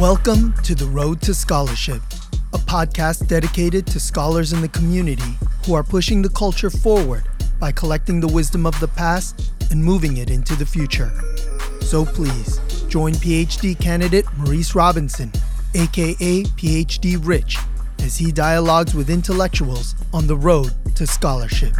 Welcome to The Road to Scholarship, a podcast dedicated to scholars in the community who are pushing the culture forward by collecting the wisdom of the past and moving it into the future. So please join PhD candidate Maurice Robinson, aka PhD Rich, as he dialogues with intellectuals on the road to scholarship.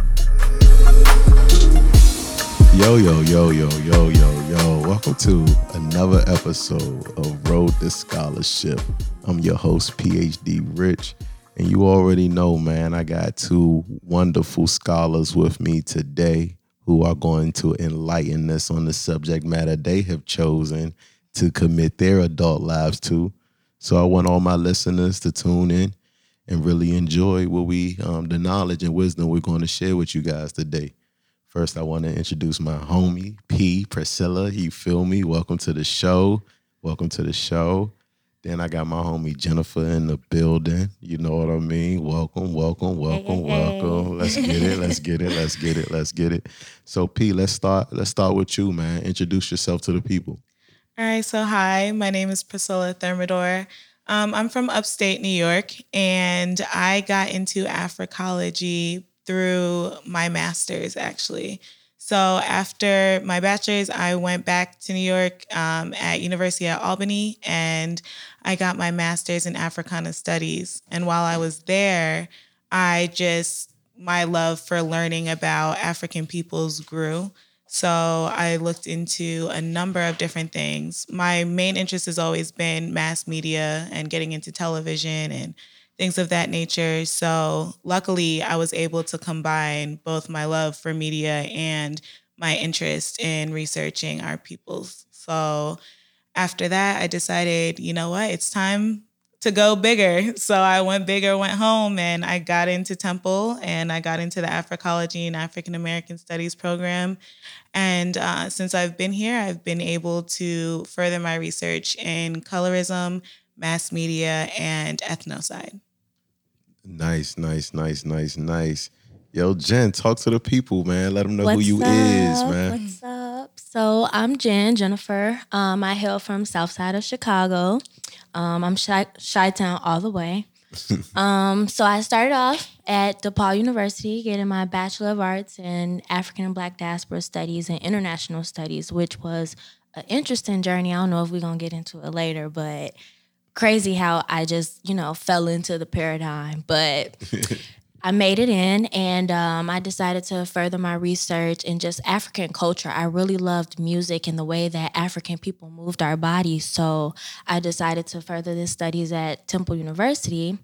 Yo, yo, yo, yo, yo, yo, yo. Welcome to another episode of Road to Scholarship. I'm your host, PhD Rich. And you already know, man, I got two wonderful scholars with me today who are going to enlighten us on the subject matter they have chosen to commit their adult lives to. So I want all my listeners to tune in and really enjoy what we, um, the knowledge and wisdom we're going to share with you guys today. First, I want to introduce my homie, P. Priscilla. You feel me? Welcome to the show. Welcome to the show. Then I got my homie Jennifer in the building. You know what I mean? Welcome, welcome, welcome, hey, welcome. Let's get it. Let's get it. Let's get it. Let's get it. So P, let's start. Let's start with you, man. Introduce yourself to the people. All right, so hi, my name is Priscilla Thermidor. Um, I'm from upstate New York, and I got into Africology through my master's actually. So after my bachelor's, I went back to New York um, at University of Albany, and I got my master's in Africana Studies. And while I was there, I just my love for learning about African peoples grew. So I looked into a number of different things. My main interest has always been mass media and getting into television and things of that nature. So luckily, I was able to combine both my love for media and my interest in researching our peoples. So after that, I decided, you know what, it's time to go bigger. So I went bigger, went home, and I got into Temple and I got into the Africology and African American Studies program. And uh, since I've been here, I've been able to further my research in colorism, mass media, and ethnocide. Nice, nice, nice, nice, nice. Yo, Jen, talk to the people, man. Let them know What's who you up? is, man. What's up? So I'm Jen Jennifer. Um, I hail from South Side of Chicago. Um, I'm Chi Chi-town all the way. um, so I started off at DePaul University, getting my Bachelor of Arts in African and Black Diaspora Studies and International Studies, which was an interesting journey. I don't know if we're gonna get into it later, but crazy how I just, you know, fell into the paradigm. But I made it in and um, I decided to further my research in just African culture. I really loved music and the way that African people moved our bodies. So I decided to further the studies at Temple University.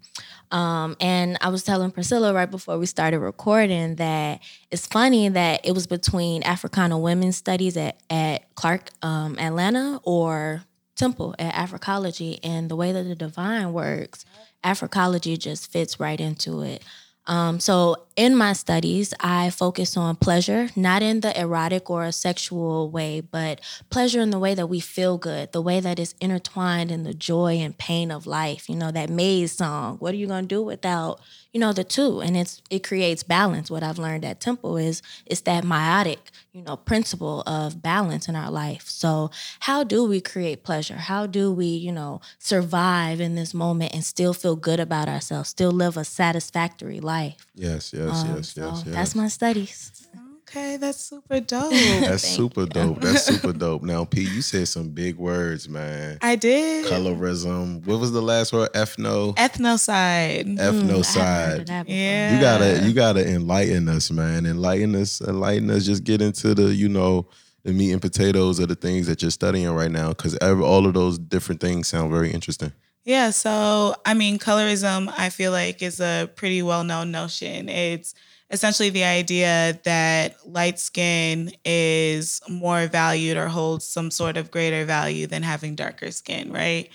Um, and I was telling Priscilla right before we started recording that it's funny that it was between Africana women's studies at, at Clark um, Atlanta or Temple at Africology and the way that the divine works, Africology just fits right into it. Um, so in my studies, I focus on pleasure, not in the erotic or a sexual way, but pleasure in the way that we feel good, the way that is intertwined in the joy and pain of life. You know, that maze song. What are you gonna do without, you know, the two? And it's it creates balance. What I've learned at Temple is it's that Maatic, you know, principle of balance in our life. So how do we create pleasure? How do we, you know, survive in this moment and still feel good about ourselves, still live a satisfactory life? Yes, yes, Um, yes, so yes, yes. That's my studies. Okay, that's super dope. That's super you. dope. That's super dope. Now, P, you said some big words, man. I did. Colorism. What was the last word? Ethno. Ethnocide. Mm, I haven't heard of Ethnocide. that before. Yeah. You gotta, you gotta enlighten us, man. Enlighten us, enlighten us. Just get into the, you know, the meat and potatoes of the things that you're studying right now, because all of those different things sound very interesting. Yeah, so I mean, colorism, I feel like, is a pretty well known notion. It's essentially the idea that light skin is more valued or holds some sort of greater value than having darker skin, right?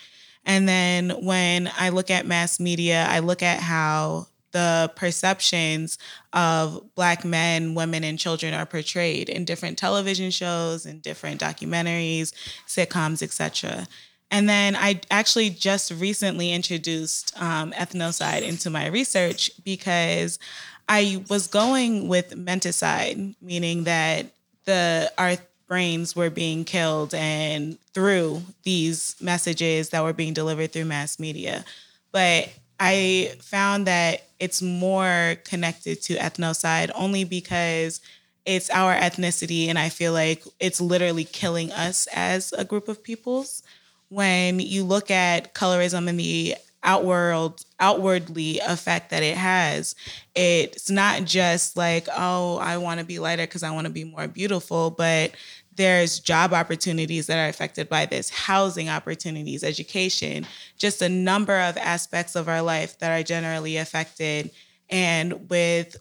And then when I look at mass media, I look at how the perceptions of black men, women, and children are portrayed in different television shows and different documentaries, sitcoms, etc. And then I actually just recently introduced um, ethnocide into my research because I was going with menticide, meaning that the our brains were being killed and through these messages that were being delivered through mass media. But I found that it's more connected to ethnocide only because it's our ethnicity and I feel like it's literally killing us as a group of peoples. When you look at colorism and the outward outwardly effect that it has it's not just like oh i want to be lighter because i want to be more beautiful but there's job opportunities that are affected by this housing opportunities education just a number of aspects of our life that are generally affected. And with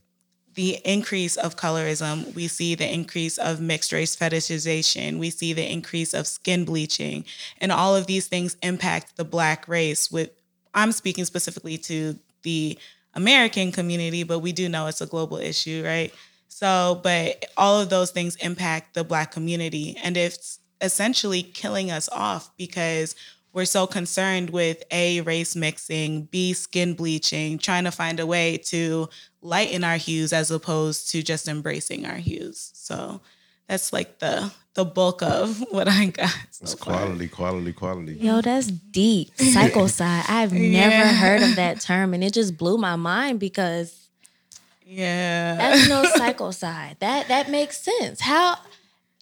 the increase of colorism, we see the increase of mixed race fetishization, we see the increase of skin bleaching, and all of these things impact the Black race with I'm speaking specifically to the American community, but we do know it's a global issue, right? So, but all of those things impact the Black community. And it's essentially killing us off because we're so concerned with A, race mixing, B, skin bleaching, trying to find a way to lighten our hues as opposed to just embracing our hues. So that's like the the bulk of what I got. So It's far. quality, quality, quality. Yo, that's deep. Psychoside. I've Yeah. never heard of that term, and it just blew my mind because Yeah. that's no psychoside. That that makes sense. How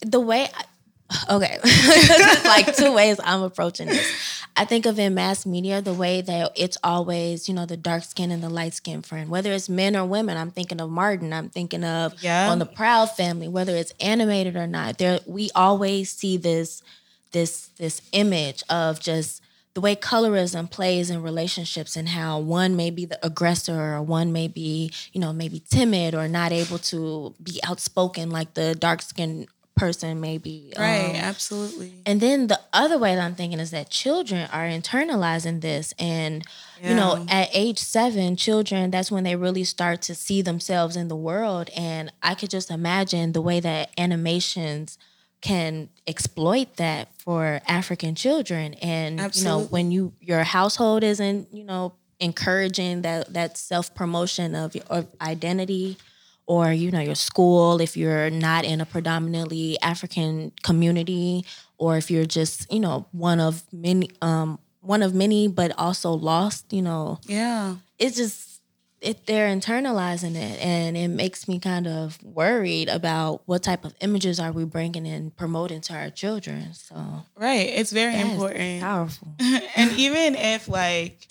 the way Okay, like two ways I'm approaching this. I think of in mass media the way that it's always, you know, the dark skin and the light skin friend. Whether it's men or women, I'm thinking of Martin. I'm thinking of Yeah. on the Proud Family. Whether it's animated or not, there we always see this this this image of just the way colorism plays in relationships and how one may be the aggressor or one may be you know maybe timid or not able to be outspoken like the dark skinned person maybe. right, Um, absolutely. and then the other way that I'm thinking is that children are internalizing this. And, you know, at age seven, children, that's when they really start to see themselves in the world. And I could just imagine the way that animations can exploit that for African children. And, you know, when you your household isn't, you know, encouraging that that self-promotion of, of identity or you know your school if you're not in a predominantly african community or if you're just you know one of many um one of many but also lost you know Yeah. it's just it they're internalizing it and it makes me kind of worried about what type of images are we bringing and promoting to our children so Right. It's very important. powerful and even if like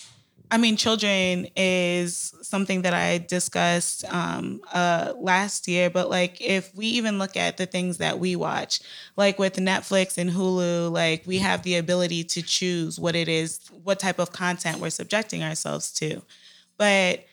i mean children is something that i discussed um uh last year but like if we even look at the things that we watch like with netflix and hulu like we have the ability to choose what it is what type of content we're subjecting ourselves to but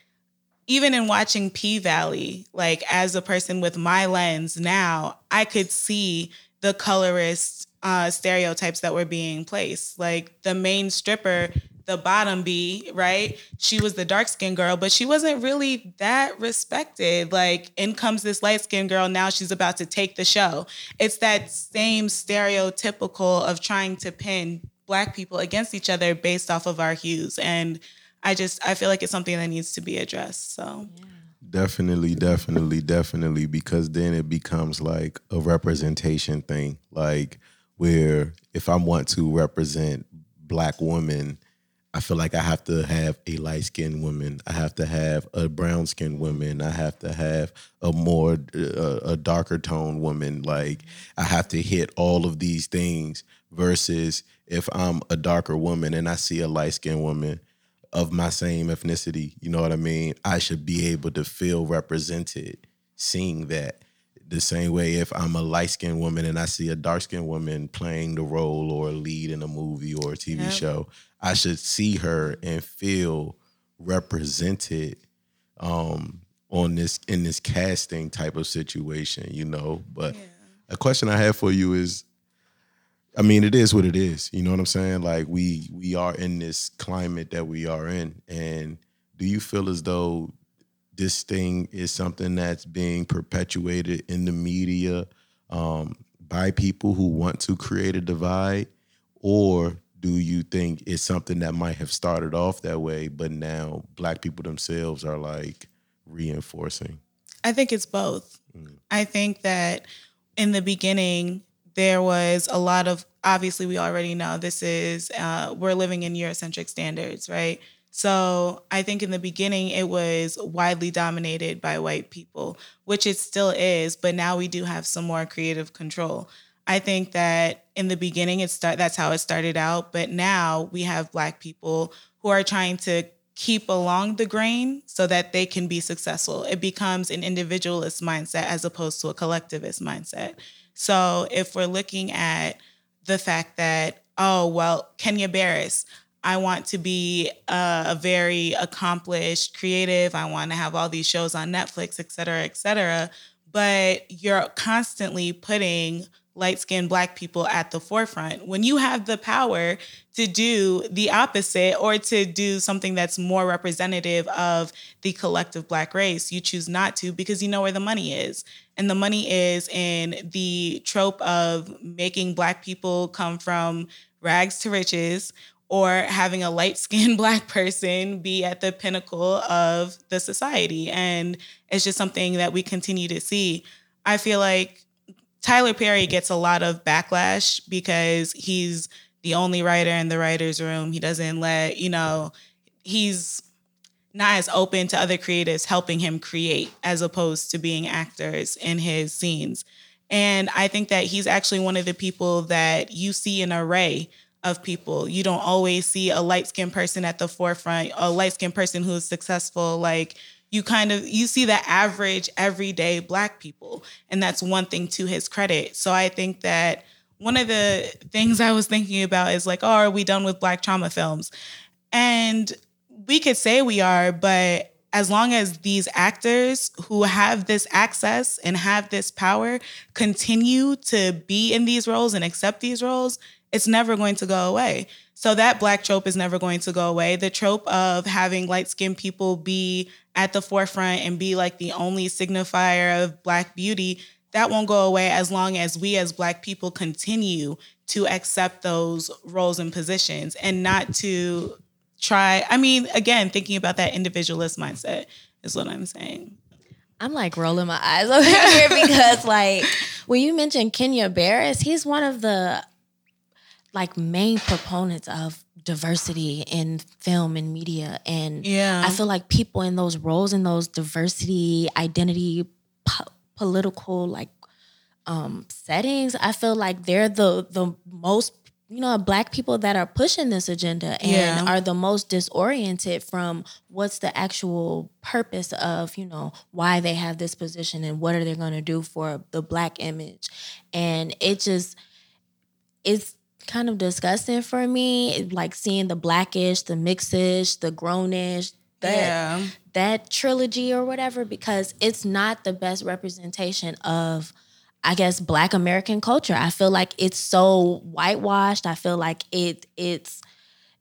even in watching P Valley, like as a person with my lens now, I could see the colorist uh, stereotypes that were being placed. Like the main stripper, the bottom B, right? She was the dark skinned girl, but she wasn't really that respected. Like in comes this light skinned girl, now she's about to take the show. It's that same stereotypical of trying to pin black people against each other based off of our hues. And I just I feel like it's something that needs to be addressed. So Definitely, definitely, definitely, because then it becomes like a representation thing. Like where if I want to represent black women, I feel like I have to have a light skinned woman. I have to have a brown skinned woman. I have to have a more uh, a darker tone woman. Like I have to hit all of these things versus if I'm a darker woman and I see a light skinned woman of my same ethnicity, you know what I mean? I should be able to feel represented seeing that. The same way if I'm a light skinned woman and I see a dark skinned woman playing the role or lead in a movie or a TV Yep. show, I should see her and feel represented um on this in this casting type of situation, you know. But a question I have for you is I mean, it is what it is. You know what I'm saying? Like we we are in this climate that we are in, and do you feel as though this thing is something that's being perpetuated in the media um, by people who want to create a divide, or do you think it's something that might have started off that way, but now Black people themselves are like reinforcing? I think it's both. I think that in the beginning, there was a lot of obviously we already know this is uh, we're living in Eurocentric standards, right? So I think in the beginning it was widely dominated by white people, which it still is, but now we do have some more creative control. I think that in the beginning it start that's how it started out, but now we have black people who are trying to keep along the grain so that they can be successful. It becomes an individualist mindset as opposed to a collectivist mindset. So if we're looking at the fact that, oh, well, Kenya Barris, I want to be a, a, very accomplished creative. I want to have all these shows on Netflix, et cetera, et cetera. But you're constantly putting light skinned black people at the forefront when you have the power to do the opposite or to do something that's more representative of the collective black race you choose not to because you know where the money is and the money is in the trope of making black people come from rags to riches or having a light skinned black person be at the pinnacle of the society and it's just something that we continue to see i feel like Tyler Perry gets a lot of backlash because he's the only writer in the writer's room. He doesn't let, you know, he's not as open to other creatives helping him create as opposed to being actors in his scenes. And I think that he's actually one of the people that you see an array of people. You don't always see a light skinned person at the forefront, a light skinned person who's successful, like you kind of you see the average everyday black people and that's one thing to his credit. So i think that one of the things i was thinking about is like oh are we done with black trauma films? And we could say we are but as long as these actors who have this access and have this power continue to be in these roles and accept these roles it's never going to go away so that black trope is never going to go away. The trope of having light skinned people be at the forefront and be like the only signifier of black beauty, that won't go away as long as we as black people continue to accept those roles and positions and not to try. I mean, again, thinking about that individualist mindset is what I'm saying. I'm like rolling my eyes over here because, like, when you mentioned Kenya Barris, he's one of the like main proponents of diversity in film and media. And yeah. I feel like people in those roles in those diversity identity po- political like um settings i feel like they're the the most you know black people that are pushing this agenda and yeah. are the most disoriented from what's the actual purpose of you know why they have this position and what are they going to do for the black image. And it just it's kind of disgusting for me. Like seeing the blackish, the mixish, the grownish, that yeah. that trilogy or whatever, because it's not the best representation of I guess black American culture. I feel like it's so whitewashed. I feel like it it's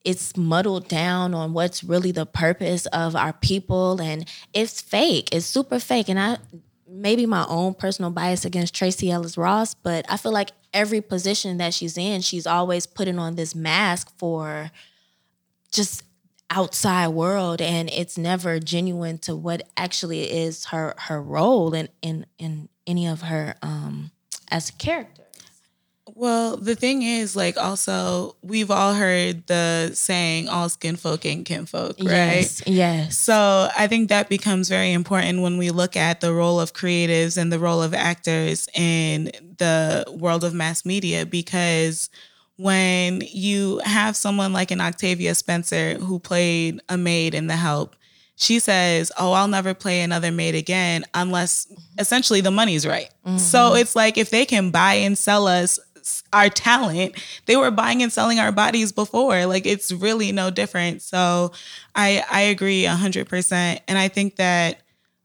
it's muddled down on what's really the purpose of our people and it's fake. It's super fake. And I maybe my own personal bias against Tracee Ellis Ross, but I feel like every position that she's in, she's always putting on this mask for just outside world and it's never genuine to what actually is her her role in in in any of her um as a character well, the thing is, like, also, we've all heard the saying, all skin folk ain't kinfolk, right? Yes. yes. So I think that becomes very important when we look at the role of creatives and the role of actors in the world of mass media, because when you have someone like an Octavia Spencer who played a maid in The Help, she says, Oh, I'll never play another maid again unless essentially the money's right. Mm-hmm. So it's like if they can buy and sell us our talent. They were buying and selling our bodies before. Like it's really no different. So I I agree 100% and I think that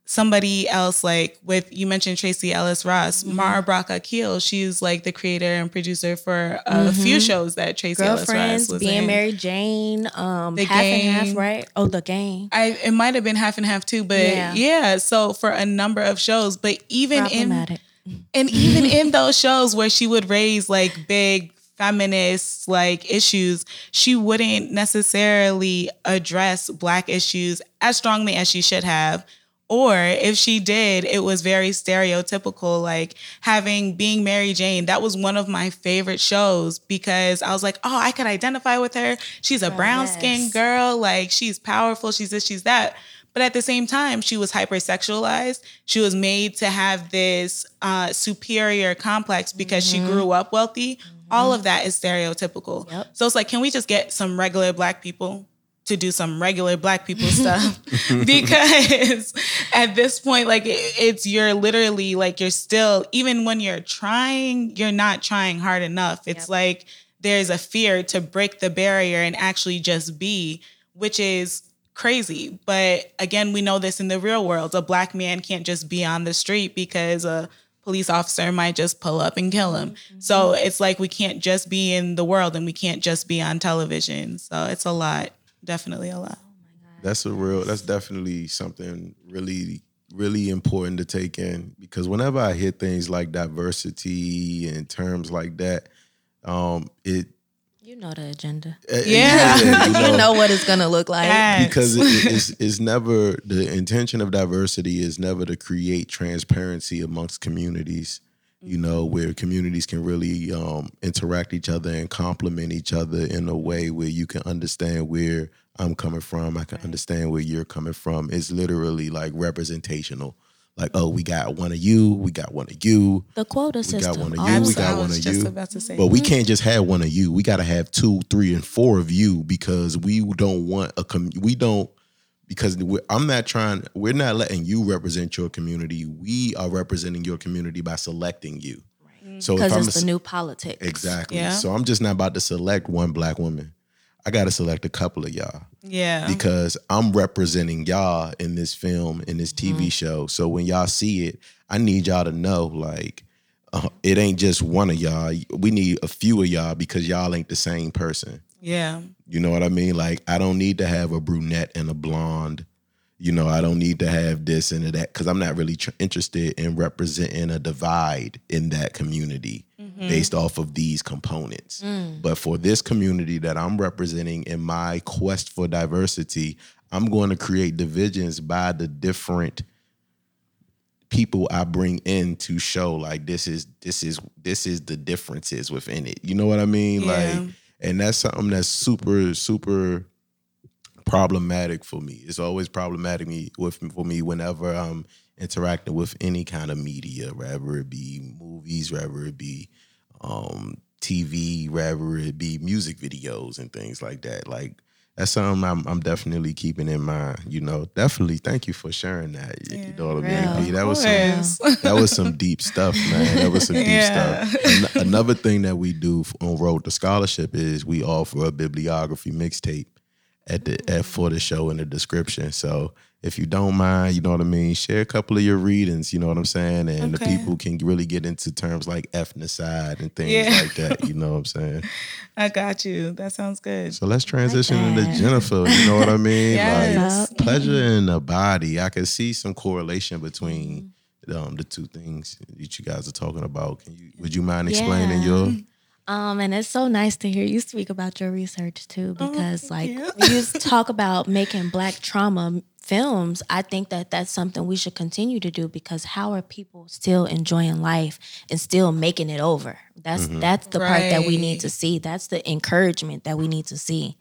somebody else like with you mentioned Tracee Ellis Ross, mm-hmm. Mara Brock Akil, she's like the creator and producer for a mm-hmm. few shows that Tracee Ellis Ross was being in. Mary Jane, um the half game. and half, right? Oh, the game. I it might have been half and half too, but yeah. yeah, so for a number of shows, but even in and even in those shows where she would raise like big feminist like issues, she wouldn't necessarily address black issues as strongly as she should have Or if she did, it was very stereotypical, like having being Mary Jane. That was one of my favorite shows because I was like, oh, I could identify with her. She's a brown skinned yes. girl. Like she's powerful. She's this, she's that. But at the same time, she was hypersexualized. She was made to have this uh, superior complex because she grew up wealthy. All of that is stereotypical. Yep. So it's like, can we just get some regular black people to do some regular black people stuff? because at this point, like it- it's you're literally like you're still even when you're trying, you're not trying hard enough. It's Yep. like there's a fear to break the barrier and actually just be, which is crazy. But again, we know this in the real world. A black man can't just be on the street because a police officer might just pull up and kill him. So it's like we can't just be in the world and we can't just be on television. So it's a lot. Definitely a lot. That's a real. That's definitely something really, really important to take in because whenever I hear things like diversity and terms like that, um, it You know the agenda. uh, Yeah. you You know what it's gonna look like. Facts. because it, it's, it's never the intention of diversity is never to create transparency amongst communities you know where communities can really um, interact each other and complement each other in a way where you can understand where i'm coming from i can understand where you're coming from it's literally like representational like oh we got one of you we got one of you The quota system. we got one of you we got one of just you about to say. but we can't just have one of you. We got to have two, three, and four of you because we don't want a com- we don't because we're, I'm not trying. We're not letting you represent your community. We are representing your community by selecting you. Right. So because it's a- the new politics. exactly, Yeah. so I'm just not about to select one black woman. I got to select a couple of y'all yeah. because I'm representing y'all in this film, in this TV Mm-hmm. show. So when y'all see it, I need y'all to know like uh, it ain't just one of y'all. We need a few of y'all because y'all ain't the same person. yeah. You know what I mean? Like I don't need to have a brunette and a blonde. You know, I don't need to have this and that because I'm not really tr- interested in representing a divide in that community based mm. off of these components. Mm. But for this community that I'm representing in my quest for diversity, I'm going to create divisions by the different people I bring in to show like this is this is this is the differences within it. You know what I mean? Yeah. Like and that's something that's super super problematic for me. It's always problematic me with for me whenever I'm interacting with any kind of media, whether it be movies, whether it be um, TV, whether it be music videos and things like that. Like that's something I'm, I'm definitely keeping in mind. You know, definitely. Thank you for sharing that. You- you know what I mean? real. That was some, that was some deep stuff, man. That was some deep Yeah. stuff. An- another thing that we do on Road to Scholarship is we offer a bibliography mixtape at the at for the show in the description. So if you don't mind, you know what I mean, share a couple of your readings, you know what I'm saying? And the people can really get into terms like ethnicide and things Yeah. like that, you know what I'm saying? I got you. That sounds good. So let's transition into. Jennifer, you know what I mean? Yes. Like pleasure in the body. I can see some correlation between um, the two things that you guys are talking about. Can you would you mind explaining Yeah. your Um, and it's so nice to hear you speak about your research too, because like you. when you talk about making Black trauma films, I think that that's something we should continue to do because how are people still enjoying life and still making it over? That's that's the part that we need to see. That's the encouragement that we need to see.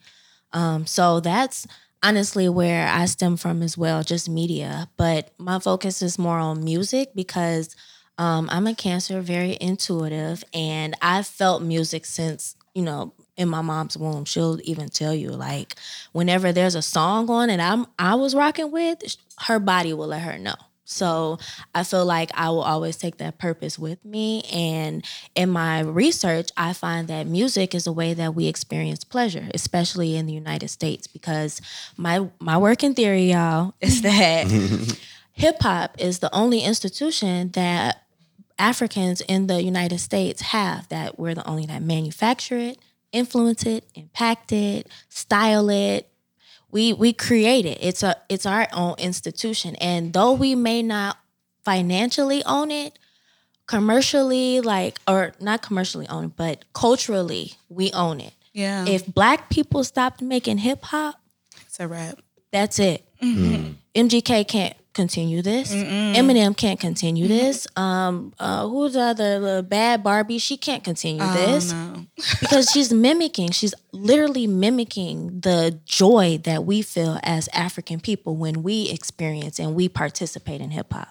Um, so that's honestly where I stem from as well, just media. But my focus is more on music because um, I'm a Cancer, very intuitive, and I've felt music since you know in my mom's womb. She'll even tell you like whenever there's a song on and I'm I was rocking with, her body will let her know. So I feel like I will always take that purpose with me. And in my research, I find that music is a way that we experience pleasure, especially in the United States, because my my working theory, y'all, is that hip hop is the only institution that Africans in the United States have that we're the only that manufacture it, influence it, impact it, style it. We we create it. It's a it's our own institution. And though we may not financially own it, commercially like or not commercially own it, but culturally we own it. Yeah. If black people stopped making hip hop, it's a wrap. that's it. Mm-hmm. MGK can't continue this. Eminem can't continue this. Um, uh, who's the other the bad Barbie? She can't continue this no. because she's mimicking. She's literally mimicking the joy that we feel as African people when we experience and we participate in hip hop.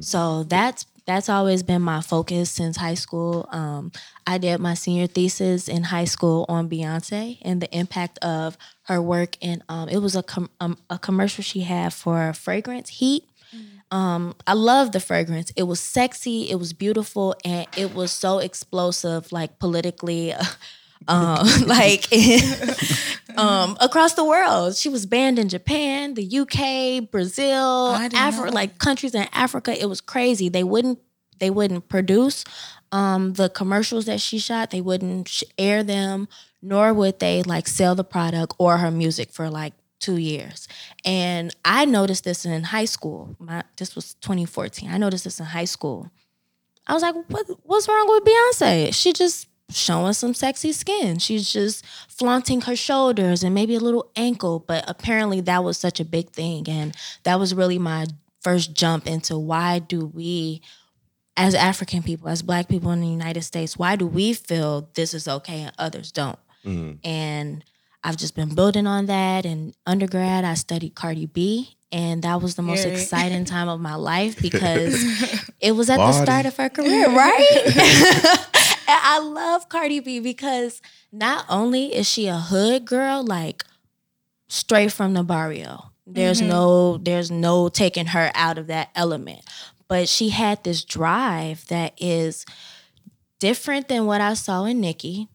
So that's that's always been my focus since high school. Um, I did my senior thesis in high school on Beyonce and the impact of her work. And um, it was a com- um, a commercial she had for fragrance Heat. Um, I love the fragrance. It was sexy, it was beautiful, and it was so explosive, like politically, um, like um, across the world. She was banned in Japan, the UK, Brazil, Africa, like countries in Africa. It was crazy. They wouldn't they wouldn't produce um, the commercials that she shot. They wouldn't air them, nor would they like sell the product or her music for like two years. And I noticed this in high school. My this was 2014. I noticed this in high school. I was like, what what's wrong with Beyonce? She just showing some sexy skin. She's just flaunting her shoulders and maybe a little ankle. But apparently that was such a big thing. And that was really my first jump into why do we as African people, as black people in the United States, why do we feel this is okay and others don't? Mm-hmm. And I've just been building on that. In undergrad, I studied Cardi B. And that was the most Period. exciting time of my life because it was at the start of her career, right? I love Cardi B because not only is she a hood girl, like straight from the barrio. There's mm-hmm. no there's no taking her out of that element. But she had this drive that is different than what I saw in Nicki.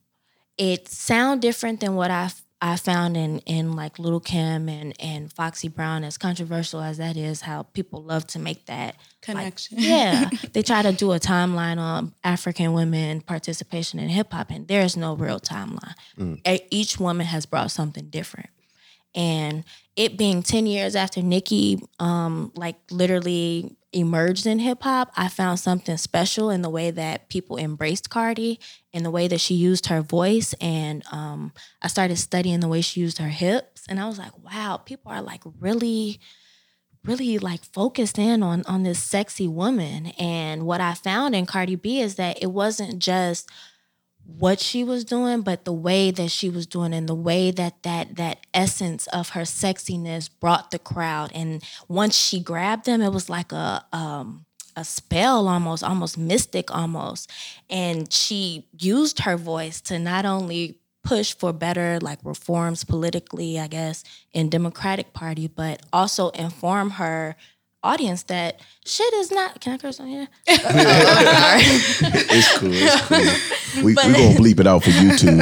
It sound different than what I I found in in like Lil Kim and and Foxy Brown. As controversial as that is, how people love to make that like, Connection. yeah, they try to do a timeline on African women participation in hip hop, and there's no real timeline. Mm. E- Each woman has brought something different and it being 10 years after Nicki um like literally emerged in hip hop, I found something special in the way that people embraced Cardi, in the way that she used her voice. And um I started studying the way she used her hips. And I was like, wow, people are like really really like focused in on on this sexy woman. And what I found in Cardi B is that it wasn't just what she was doing but the way that she was doing and the way that that that essence of her sexiness brought the crowd. And once she grabbed them it was like a um a spell almost almost mystic almost. And she used her voice to not only push for better like reforms politically i guess in democratic party but also inform her audience that shit is not can i curse on here uh, It's cool. It's cool. We we gonna bleep it out for YouTube.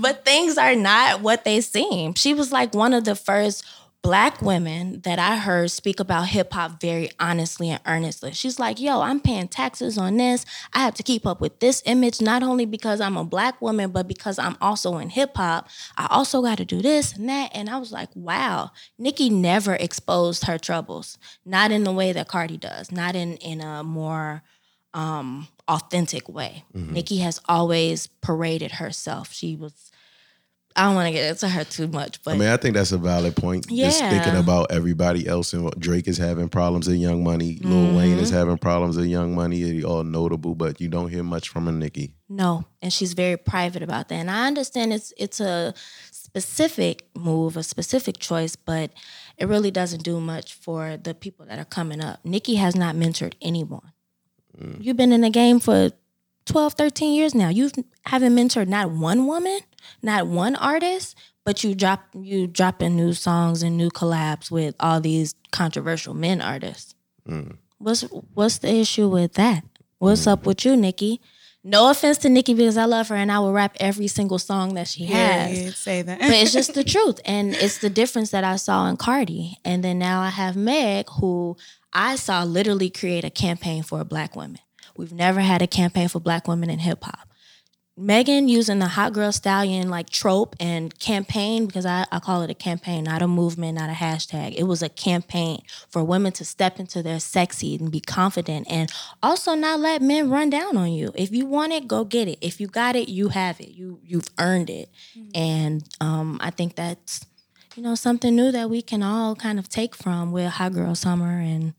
but things are not what they seem. She was like one of the first black women that I heard speak about hip hop very honestly and earnestly. She's like, yo, I'm paying taxes on this. I have to keep up with this image, not only because I'm a black woman, but because I'm also in hip hop. I also got to do this and that. And I was like, wow, Nicki never exposed her troubles, not in the way that Cardi does, not in, in a more um, authentic way. Nicki has always paraded herself. She was. I don't want to get into her too much, but I mean, I think that's a valid point. Just Yeah. thinking about everybody else and Drake is having problems at Young Money, Lil Wayne Mm-hmm. is having problems at Young Money. They all notable, but you don't hear much from a Nicki. no, and she's very private about that. And I understand it's it's a specific move, a specific choice, but it really doesn't do much for the people that are coming up. Nicki has not mentored anyone. You've been in the game for 12, 13 years now. You haven't mentored not one woman, not one artist, but you drop you dropping new songs and new collabs with all these controversial men artists. Mm. What's what's the issue with that? What's mm. up with you, Nicki? No offense to Nicki because I love her and I will rap every single song that she has you'd say that. but it's just the truth and it's the difference that i saw in cardi and then now i have meg who i saw literally create a campaign for a black women we've never had a campaign for black women in hip-hop megan using the hot girl stallion like trope and campaign because I, I call it a campaign not a movement not a hashtag. It was a campaign for women to step into their sexy and be confident and also not let men run down on you. If you want it go get it. If you got it you have it. You you've earned it. And um, I think that's you know, something new that we can all kind of take from with Hot Girl Summer and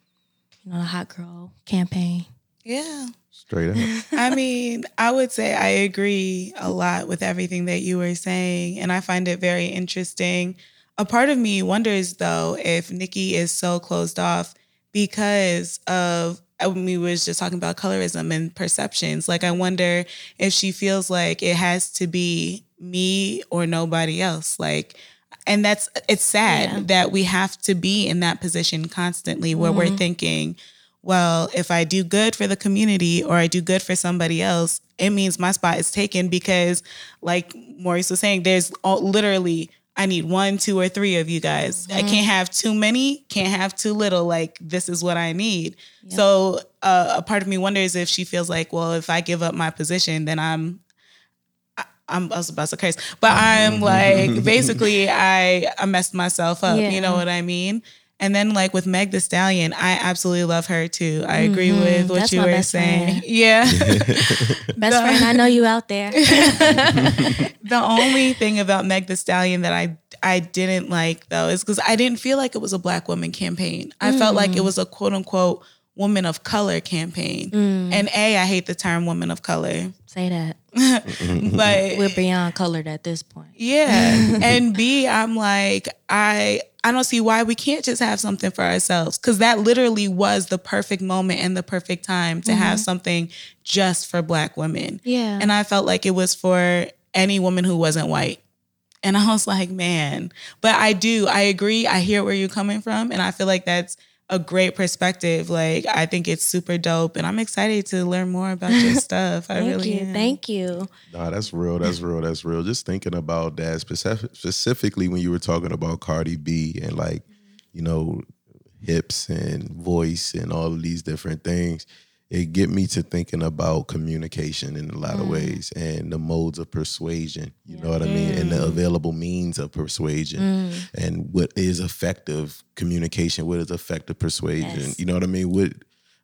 you know the Hot Girl campaign. Yeah. Straight up. I mean, I would say I agree a lot with everything that you were saying, and I find it very interesting. A part of me wonders, though, if Nicki is so closed off because of uh, we was just talking about colorism and perceptions. Like, I wonder if she feels like it has to be me or nobody else. Like, and that's it's sad Yeah. that we have to be in that position constantly where we're mm-hmm. thinking well if i do good for the community or i do good for somebody else it means my spot is taken because like maurice was saying there's all, literally i need one two or three of you guys i can't have too many can't have too little like this is what i need so uh, a part of me wonders if she feels like well if i give up my position then i'm I'm, I was about to curse, but I'm like basically I I messed myself up. Yeah. You know what I mean? And then like with Meg the Stallion, I absolutely love her too. I agree with mm-hmm. what That's you were saying. friend. Yeah. Best friend, I know you out there. the only thing about Meg the Stallion that I I didn't like though is because I didn't feel like it was a black woman campaign. I felt like it mm. was a quote unquote woman of color campaign. Mm. And A, I hate the term woman of color. Say that. But We're beyond colored at this point. Yeah. and B, I'm like, I I don't see why we can't just have something for ourselves. Cause that literally was the perfect moment and the perfect time to have mm-hmm. something just for black women. Yeah. And I felt like it was for any woman who wasn't white. And I was like, man. But I do, I agree. I hear where you're coming from. And I feel like that's a great perspective. Like I think it's super dope. And I'm excited to learn more about your stuff. I Thank really you. am. Thank you. Nah, that's real. That's real. That's real. Just thinking about that specific, specifically when you were talking about Cardi B and like, you know, hips and voice and all of these different things, it get me to thinking about communication in a lot of ways and the modes of persuasion. You know what I mean? And the available means of persuasion and what is effective communication, what is effective persuasion. Yes. You know what I mean? What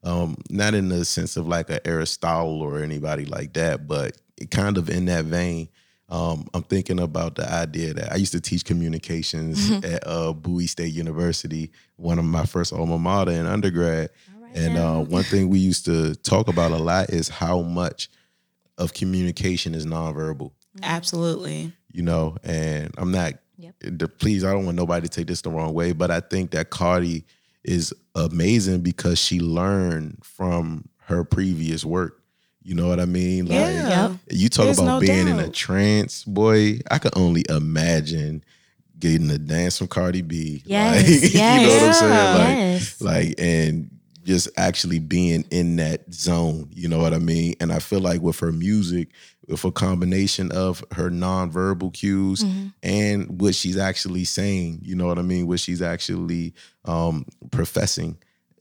um, not in the sense of like a Aristotle or anybody like that, but kind of in that vein. Um, I'm thinking about the idea that I used to teach communications at uh, Bowie State University, one of my first alma mater in undergrad. And uh, one thing we used to talk about a lot is how much of communication is nonverbal Absolutely. you know, and I'm not Yep. please, I don't want nobody to take this the wrong way, but I think that Cardi is amazing because she learned from her previous work. You know what I mean? Like Yeah. you talk There's about no being in a trance, boy. I could only imagine getting a dance from Cardi B. Yes, Like, you know what I'm saying? Like, Yes. like and just actually being in that zone you know what i mean? And i feel like with her music with a combination of her nonverbal cues and what she's actually saying you know what i mean? What she's actually um professing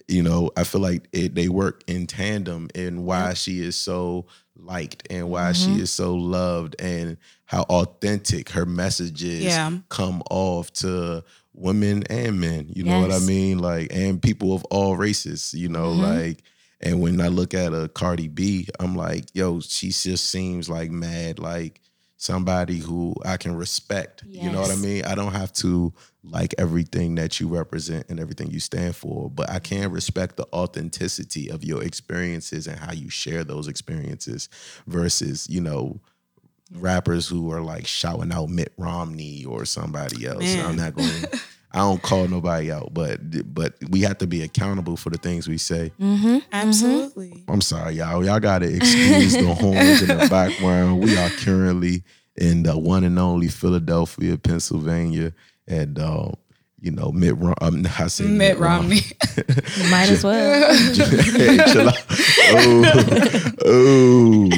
you know? I feel like it, they work in tandem in why she is so liked and why she is so loved and how authentic her messages Yeah. come off to women and men you know what i mean? Like and people of all races you know Mm-hmm. like and when i look at a cardi b i'm like yo she just seems like mad like somebody who i can respect you know what i mean? I don't have to like everything that you represent and everything you stand for but i can respect the authenticity of your experiences and how you share those experiences versus you know rappers who are like shouting out Mitt Romney or somebody else. Man. I'm not going. I don't call nobody out, but but we have to be accountable for the things we say. Absolutely. I'm sorry, y'all. Y'all got to excuse the horns in the background. We are currently in the one and only Philadelphia, Pennsylvania, and uh, you know Mitt Rom. Um, I say Mitt Romney. You might as well. hey, chill out. Oh, oh.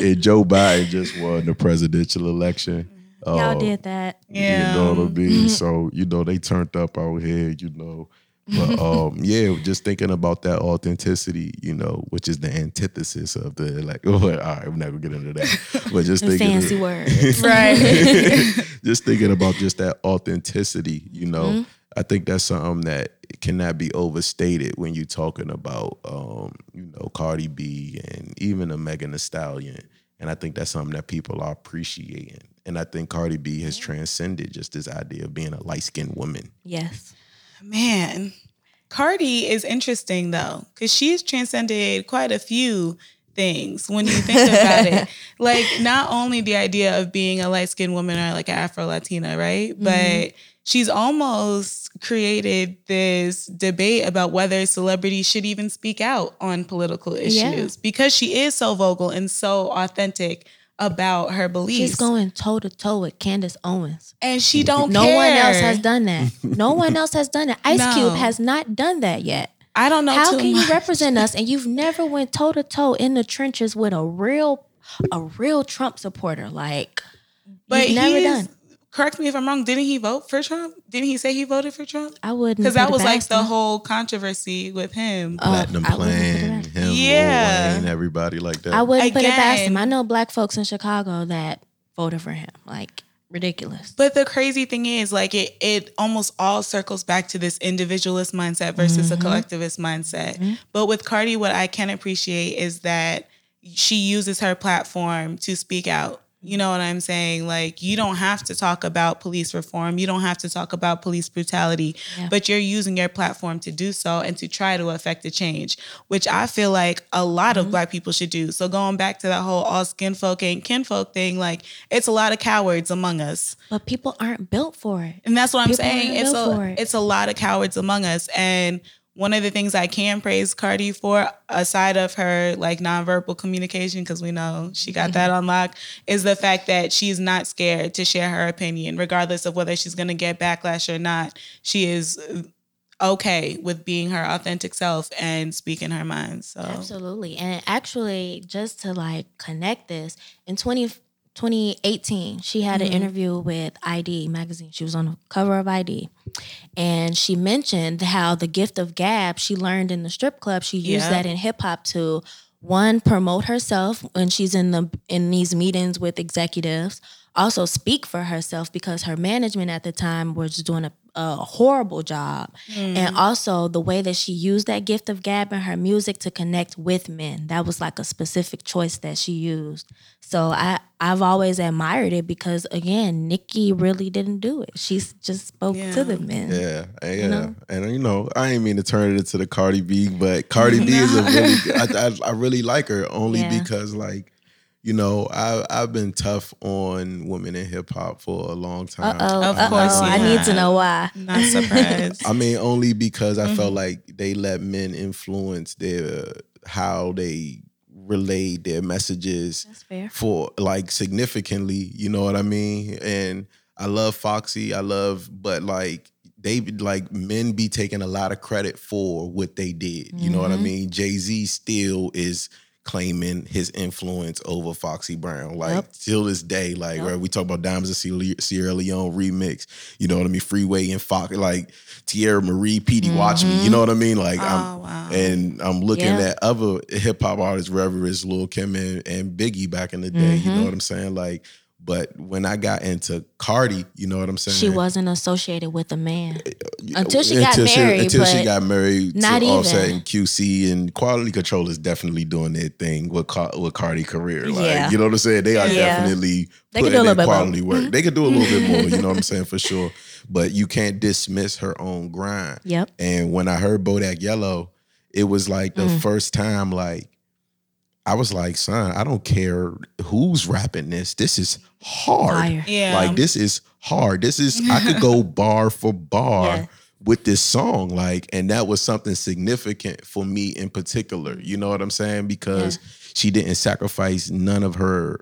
and Joe Biden just won the presidential election. Y'all Uh, did that. Yeah. You know what I mean? So, you know, they turned up out here, you know. But um, yeah, just thinking about that authenticity, you know, which is the antithesis of the like. Oh, all right, we're not gonna get into that. But just The thinking, fancy words. right. just thinking about just that authenticity, you know, I think that's something that cannot be overstated when you're talking about, um, you know, Cardi B and even a Megan Thee Stallion And I think that's something that people are appreciating. And I think Cardi B has transcended just this idea of being a light skinned woman. Yes. Man, Cardi is interesting though, because she's transcended quite a few things when you think about it. Like not only the idea of being a light skinned woman or like an Afro Latina, right? Mm-hmm. But she's almost created this debate about whether celebrities should even speak out on political issues Yeah. because she is so vocal and so authentic about her beliefs. She's going toe to toe with Candace Owens. and she don't No care. one else has done that. No one else has done that. Ice No. Cube has not done that yet. I don't know How too can much. you represent us and you've never went toe to toe in the trenches with a real a real Trump supporter? Like But you've never he done. correct me if I'm wrong. Didn't he vote for Trump? Didn't he say he voted for Trump? I wouldn't Because that was like past the whole controversy with him. Oh, Platinum I wouldn't put it Plan, past- him, Yeah. Wayne, everybody like that. I wouldn't put it past him. I know black folks in Chicago that voted for him. Like ridiculous. But the crazy thing is, like, it it almost all circles back to this individualist mindset versus Mm-hmm. a collectivist mindset. But with Cardi, what I can appreciate is that she uses her platform to speak out. You know what I'm saying? Like, you don't have to talk about police reform. You don't have to talk about police brutality, Yeah. but you're using your platform to do so and to try to affect a change, which I feel like a lot Mm-hmm. of Black people should do. So, going back to that whole all skin folk ain't kinfolk thing, like, it's a lot of cowards among us. But people aren't built for it. And that's what I'm saying. It's a it. it's a lot of cowards among us. And one of the things I can praise Cardi for, aside of her like nonverbal communication, because we know she got that mm-hmm. on lock, is the fact that she's not scared to share her opinion, regardless of whether she's gonna get backlash or not. She is uh, okay with being her authentic self and speaking her mind. So Absolutely. And actually, just to like connect this, in 20, 2018, she had an mm-hmm. interview with i-D magazine. She was on the cover of i-D. And she mentioned how the gift of gab she learned in the strip club, she used Yeah. that in hip hop to one promote herself when she's in the in these meetings with executives also speak for herself because her management at the time was doing a, a horrible job and mm. also the way that she used that gift of gab in her music to connect with men that was like a specific choice that she used so i i've always admired it because again Nicki really didn't do it she just spoke Yeah. to the men Yeah, yeah, know? and you know, I ain't mean to turn it into the Cardi B, but Cardi B is a really, I, I, I really like her only Yeah. because, like, you know, I I've been tough on women in hip hop for a long time. uh-oh Of uh-oh, course you i need to know why not surprised. I mean, only because I Mm-hmm. felt like they let men influence their how they relayed their messages that's fair for like significantly, you know what I mean? And I love Foxy, I love, but like they be- like men be taking a lot of credit for what they did. You know what I Mhm. mean? Jay Z still is claiming his influence over Foxy Brown. Like Yep. till this day, like Yep. right, we talk about Diamonds of Sierra Leone remix. You know what I mean? Freeway and Fox, like Tierra Marie, Petey, watch me. You know what I mean? Like I'm oh wow. and I'm looking Yeah. at other hip hop artists, whether it's Lil Kim and, and Biggie back in the day. You know Mhm. what I'm saying? Like, but when I got into Cardi, you know what I'm saying? she wasn't associated with a man until she got married, until she got married not to Offset even. and QC and Quality Control is definitely doing their thing with Car- with Cardi career. Like, Yeah. you know what I'm saying? They are Yeah. definitely They can putting do a in little bit more. quality work. They could do a little bit more. You know what I'm saying for sure. But you can't dismiss her own grind. yep And when I heard Bodak Yellow, it was like the Mm. first time, like, I was like, son, I don't care who's rapping this. This is hard. Fire. yeah. Like, this is hard. This is, I could go bar for bar Yeah. with this song. Like, and that was something significant for me in particular. You know what I'm saying? Because she didn't sacrifice none of her,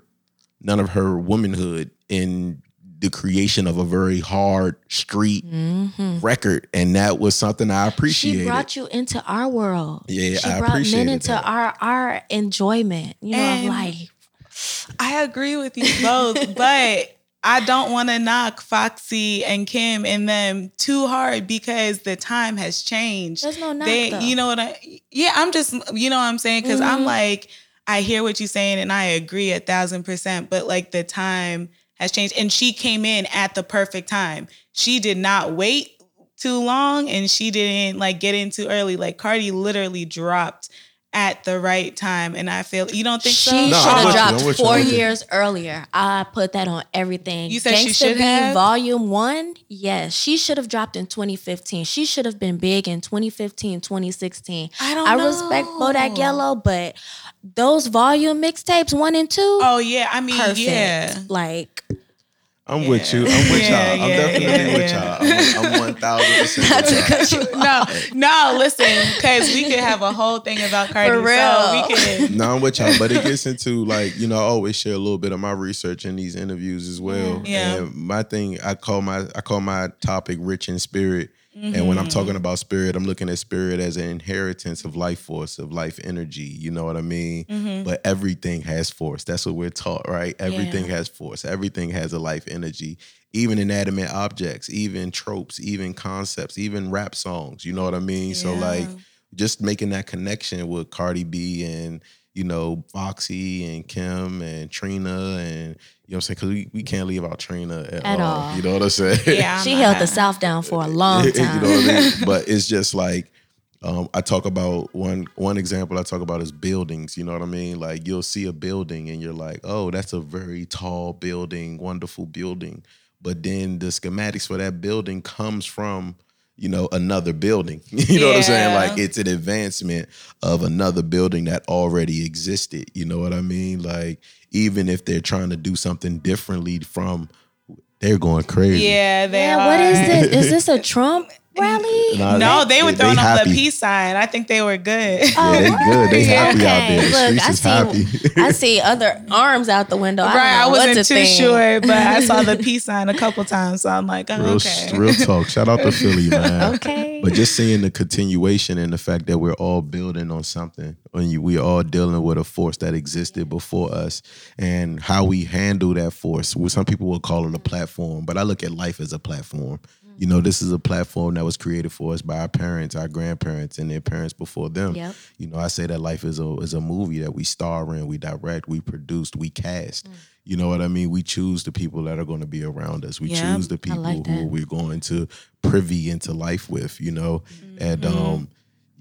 none of her womanhood in the creation of a very hard street hmm record, and that was something I appreciated. She brought you into our world. Yeah, she I brought men appreciated into that. our our enjoyment. You know, of life. I agree with you both, but I don't want to knock Foxy and Kim and them too hard because the time has changed. There's no knock They, though. you know what I? Yeah, I'm just, you know what I'm saying? Because I'm Mhm. like, I hear what you're saying and I agree a thousand percent. But like the time has changed, and she came in at the perfect time. She did not wait too long, and she didn't like get in too early. Like Cardi literally dropped at the right time. And I feel you don't think She so? No, should I'm have with dropped you, four I'm you. years earlier. I put that on everything. You said she should B have? Volume One, yes, she should have dropped in 2015. She should have been big in 2015, 2016. I don't I know. respect Bodak Yellow, but those volume mixtapes one and two, Oh yeah, I mean perfect. yeah. Like I'm with you. I'm with Yeah, y'all. I'm definitely yeah, with yeah. y'all. I'm, I'm 1000% with y'all. No, no, listen, because we could have a whole thing about Cardi. For So real. we could. No, I'm with y'all, but it gets into like you know I always share a little bit of my research in these interviews as well. Yeah. And my thing, I call my I call my topic "rich in spirit." And when I'm Mm-hmm. talking about spirit, I'm looking at spirit as an inheritance of life force, of life energy. You know what I mean? Mm-hmm. But everything has force. That's what we're taught, right? Everything has force. Everything has a life energy. Even inanimate objects, even tropes, even concepts, even rap songs. You know what I mean? So like just making that connection with Cardi B and you know Foxy and Kim and Trina and you know what I'm saying because we, we can't leave out Trina at, At all. all. You know what I'm saying? Yeah, I'm she not- held the South down for a long time. you know what I mean? But it's just like um, I talk about one one example I talk about is buildings. You know what I mean? Like you'll see a building and you're like, oh, that's a very tall building, wonderful building. But then the schematics for that building comes from you know another building. you know what I'm saying? Like it's an advancement of another building that already existed. You know what I mean? Like even if they're trying to do something differently from, they're going crazy. Yeah, they yeah, are. what is this? Is this a Trump rally? Nah, No, they were they throwing up the happy. peace sign. I think they were good. Oh, yeah, they good. They Yeah. happy out there. The Look, I see, happy. I see other arms out the window. Right, I don't know what wasn't to too think. sure, but I saw the peace sign a couple times, so I'm like, oh, real, okay. real talk. Shout out to Philly, man. Okay. But just seeing the continuation and the fact that we're all building on something, and you, we all dealing with a force that existed before us, and how we handle that force. Well, Some people will call it a platform, but I look at life as a platform. You know, this is a platform that was created for us by our parents, our grandparents, and their parents before them. Yep. You know, I say that life is a is a movie that we star in, we direct, we produced, we cast. You know what I mean? We choose the people that are going to be around us. We Yeah, choose the people like who we're going to privy into life with, you know? And Mm-hmm. um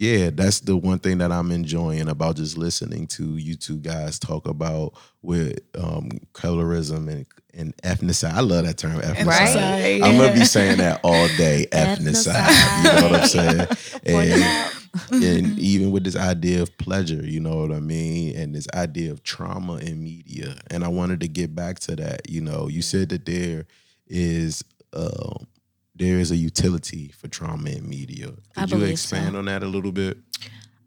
yeah, that's the one thing that I'm enjoying about just listening to you two guys talk about with um colorism and and ethnocide. I love that term ethnocide. Right? I'm gonna be saying that all day. Ethnocide. You know what I'm saying? And, and even with this idea of pleasure, you know what I mean? And this idea of trauma in media. And I wanted to get back to that. You know, you said that there is uh, there is a utility for trauma in media. Could I you expand so. on that a little bit?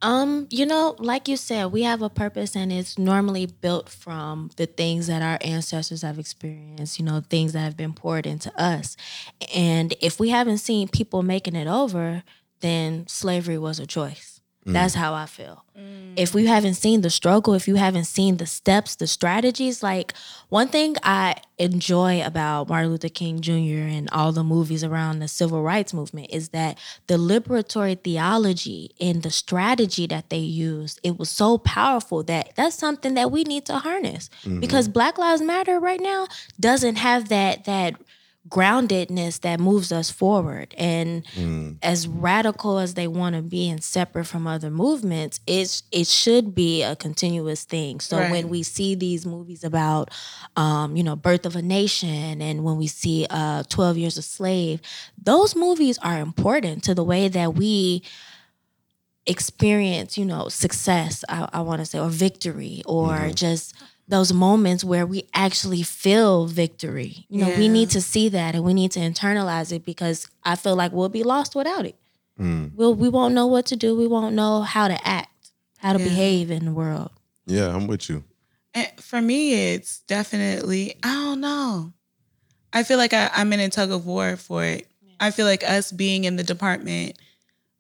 Um, you know, like you said, we have a purpose and it's normally built from the things that our ancestors have experienced, you know, things that have been poured into us. And if we haven't seen people making it over, then slavery was a choice. That's mm. how I feel. If we haven't seen the struggle, if you haven't seen the steps, the strategies, like one thing I enjoy about Martin Luther King Jr. and all the movies around the civil rights movement is that the liberatory theology and the strategy that they used, it was so powerful that that's something that we need to harness. Mm-hmm. Because Black Lives Matter right now doesn't have that that groundedness that moves us forward. And as radical as they want to be and separate from other movements it's it should be a continuous thing. So Right. when we see these movies about um, you know birth of a nation and when we see uh, 12 years a slave those movies are important to the way that we experience, you know, success, I, I want to say, or victory, or just those moments where we actually feel victory. You know, we need to see that and we need to internalize it because I feel like we'll be lost without it. We'll, we won't know what to do. We won't know how to act, how to Yeah. behave in the world. Yeah, I'm with you. And for me, it's definitely, I don't know. I feel like I, I'm in a tug of war for it. I feel like us being in the department,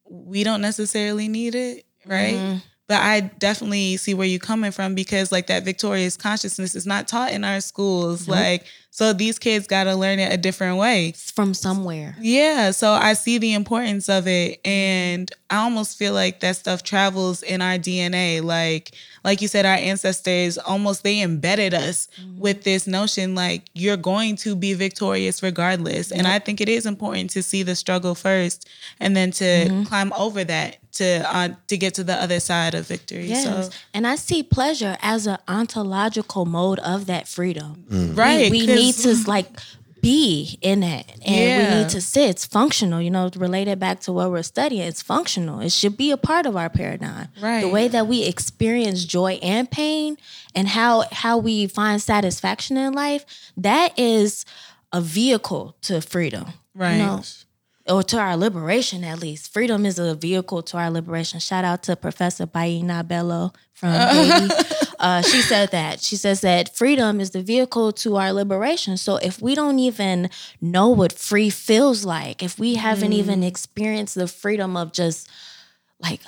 we don't necessarily need it, right? Mm-hmm. But I definitely see where you're coming from because, like, that victorious consciousness is not taught in our schools. Like, So these kids got to learn it a different way. From somewhere. Yeah, so I see the importance of it and I almost feel like that stuff travels in our DNA like like you said our ancestors almost they embedded us mm-hmm. with this notion like you're going to be victorious regardless. Yep. And I think it is important to see the struggle first and then to mm-hmm. climb over that to uh, to get to the other side of victory. Yes. So and I see pleasure as an ontological mode of that freedom. Mm. Right. We, we need to mm-hmm. like be in it. And yeah. we need to sit. It's functional you know related back to what we're studying it's functional. It should be a part of our paradigm. Right the way that we experience joy and pain and how how we find satisfaction in life that is a vehicle to freedom right you know? Or to our liberation at least freedom is a vehicle to our liberation shout out to professor Bayyinah Bello from Haiti uh, she said that. She says that freedom is the vehicle to our liberation. So if we don't even know what free feels like, if we haven't mm. even experienced the freedom of just like,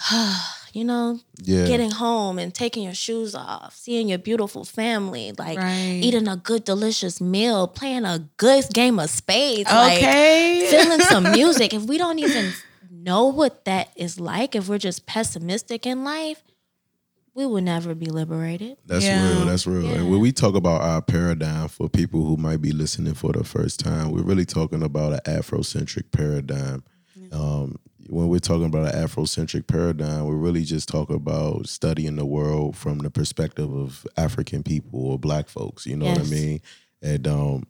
you know, yeah. getting home and taking your shoes off, seeing your beautiful family, like right. eating a good, delicious meal, playing a good game of spades, okay. like feeling some music. If we don't even know what that is like, if we're just pessimistic in life, we will never be liberated. That's yeah. real. That's real. Yeah. And when we talk about our paradigm for people who might be listening for the first time, we're really talking about an Afrocentric paradigm. Um, when we're talking about an Afrocentric paradigm, we're really just talking about studying the world from the perspective of African people or Black folks. You know yes. what I mean? And um,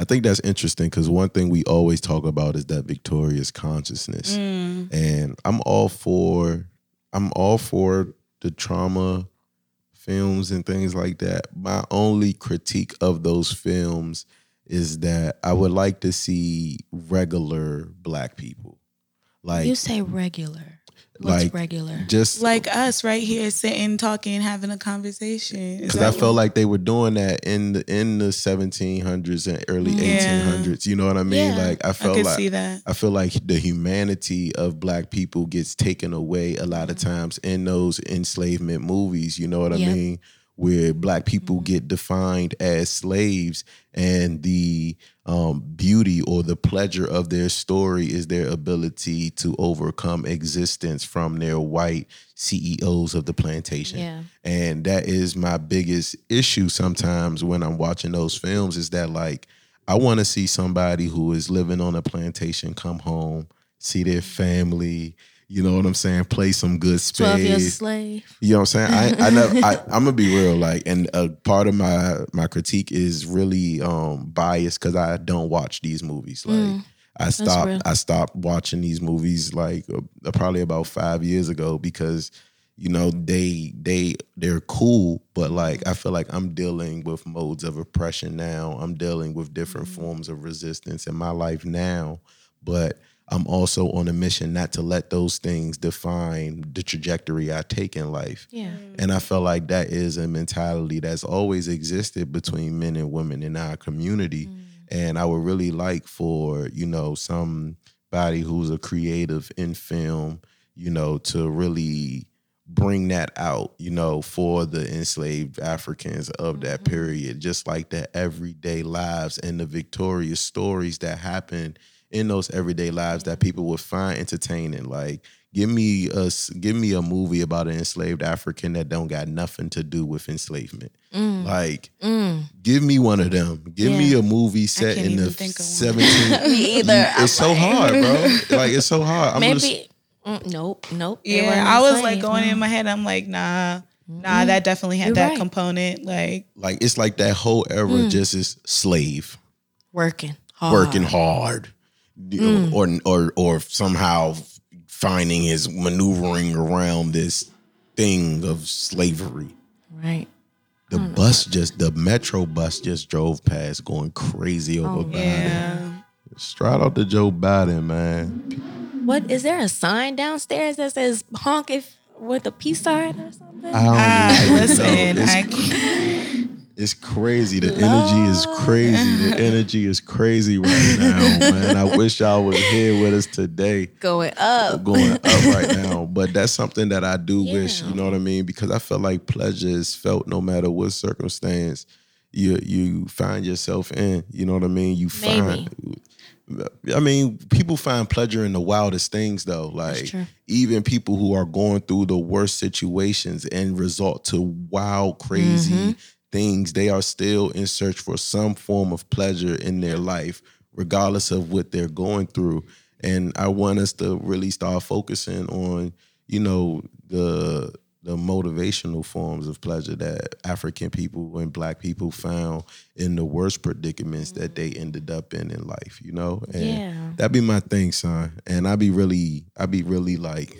I think that's interesting because one thing we always talk about is that victorious consciousness, mm. and I'm all for. I'm all for the trauma films and things like that. My only critique of those films is that I would like to see regular black people. Like you say regular. What's like regular? Just like us right here sitting, talking, having a conversation. Because I felt like they were doing that in the in the 1700s and early yeah. 1800s. You know what I mean? Yeah. Like I felt I like I feel like the humanity of black people gets taken away a lot of times in those enslavement movies. You know what yep. I mean? Where black people mm-hmm. get defined as slaves and the um, beauty or the pleasure of their story is their ability to overcome existence from their white CEOs of the plantation. Yeah. And that is my biggest issue sometimes when I'm watching those films is that like I want to see somebody who is living on a plantation come home, see their family, you know what I'm saying? Play some good space. Twelve years slave. You know what I'm saying? I I never I, am gonna be real, like, and a part of my my critique is really um biased because I don't watch these movies. Like mm, I stopped I stopped watching these movies like uh, probably about five years ago because you know they they they're cool but like i feel like i'm dealing with modes of oppression now i'm dealing with different mm-hmm. forms of resistance in my life now but I'm also on a mission not to let those things define the trajectory I take in life. Yeah. Mm. And I feel like that is a mentality that's always existed between men and women in our community. Mm. And I would really like for, you know, somebody who's a creative in film, you know, to really bring that out, you know, for the enslaved Africans of that mm-hmm. period, just like the everyday lives and the victorious stories that happened in those everyday lives that people would find entertaining. Like, give me a give me a movie about an enslaved African that don't got nothing to do with enslavement. Mm. Like, mm. give me one of them. Give yeah. me a movie set in the seventeen. me either. It's so hard, bro. Like, it's so hard. I'm Maybe. Just, mm, nope. Nope. Yeah, I was like going in my head. I'm like, nah. Nah, that definitely had You're that right. component. Like, like it's like that whole era mm. just is slave, working, hard. working hard mm. or or or somehow finding his maneuvering around this thing of slavery. Right. The bus just the metro bus just drove past going crazy over oh, Biden. Yeah. Straight out to Joe Biden, man. What is there a sign downstairs that says honk if with a peace sign or something? I don't uh, listen, I it's crazy. The energy is crazy. The energy is crazy right now, man. I wish y'all was here with us today. Going up. Going up right now. But that's something that I do yeah. wish, you know what I mean? Because I felt like pleasure is felt no matter what circumstance you you find yourself in. You know what I mean? You Maybe. find. I mean, people find pleasure in the wildest things, though. Like even people who are going through the worst situations and resort to wild, crazy Mm-hmm. Things, they are still in search for some form of pleasure in their life, regardless of what they're going through. And I want us to really start focusing on, you know, the the motivational forms of pleasure that African people and black people found in the worst predicaments that they ended up in in life, you know? And Yeah. that'd be my thing, son. And I'd be really, I'd be really like,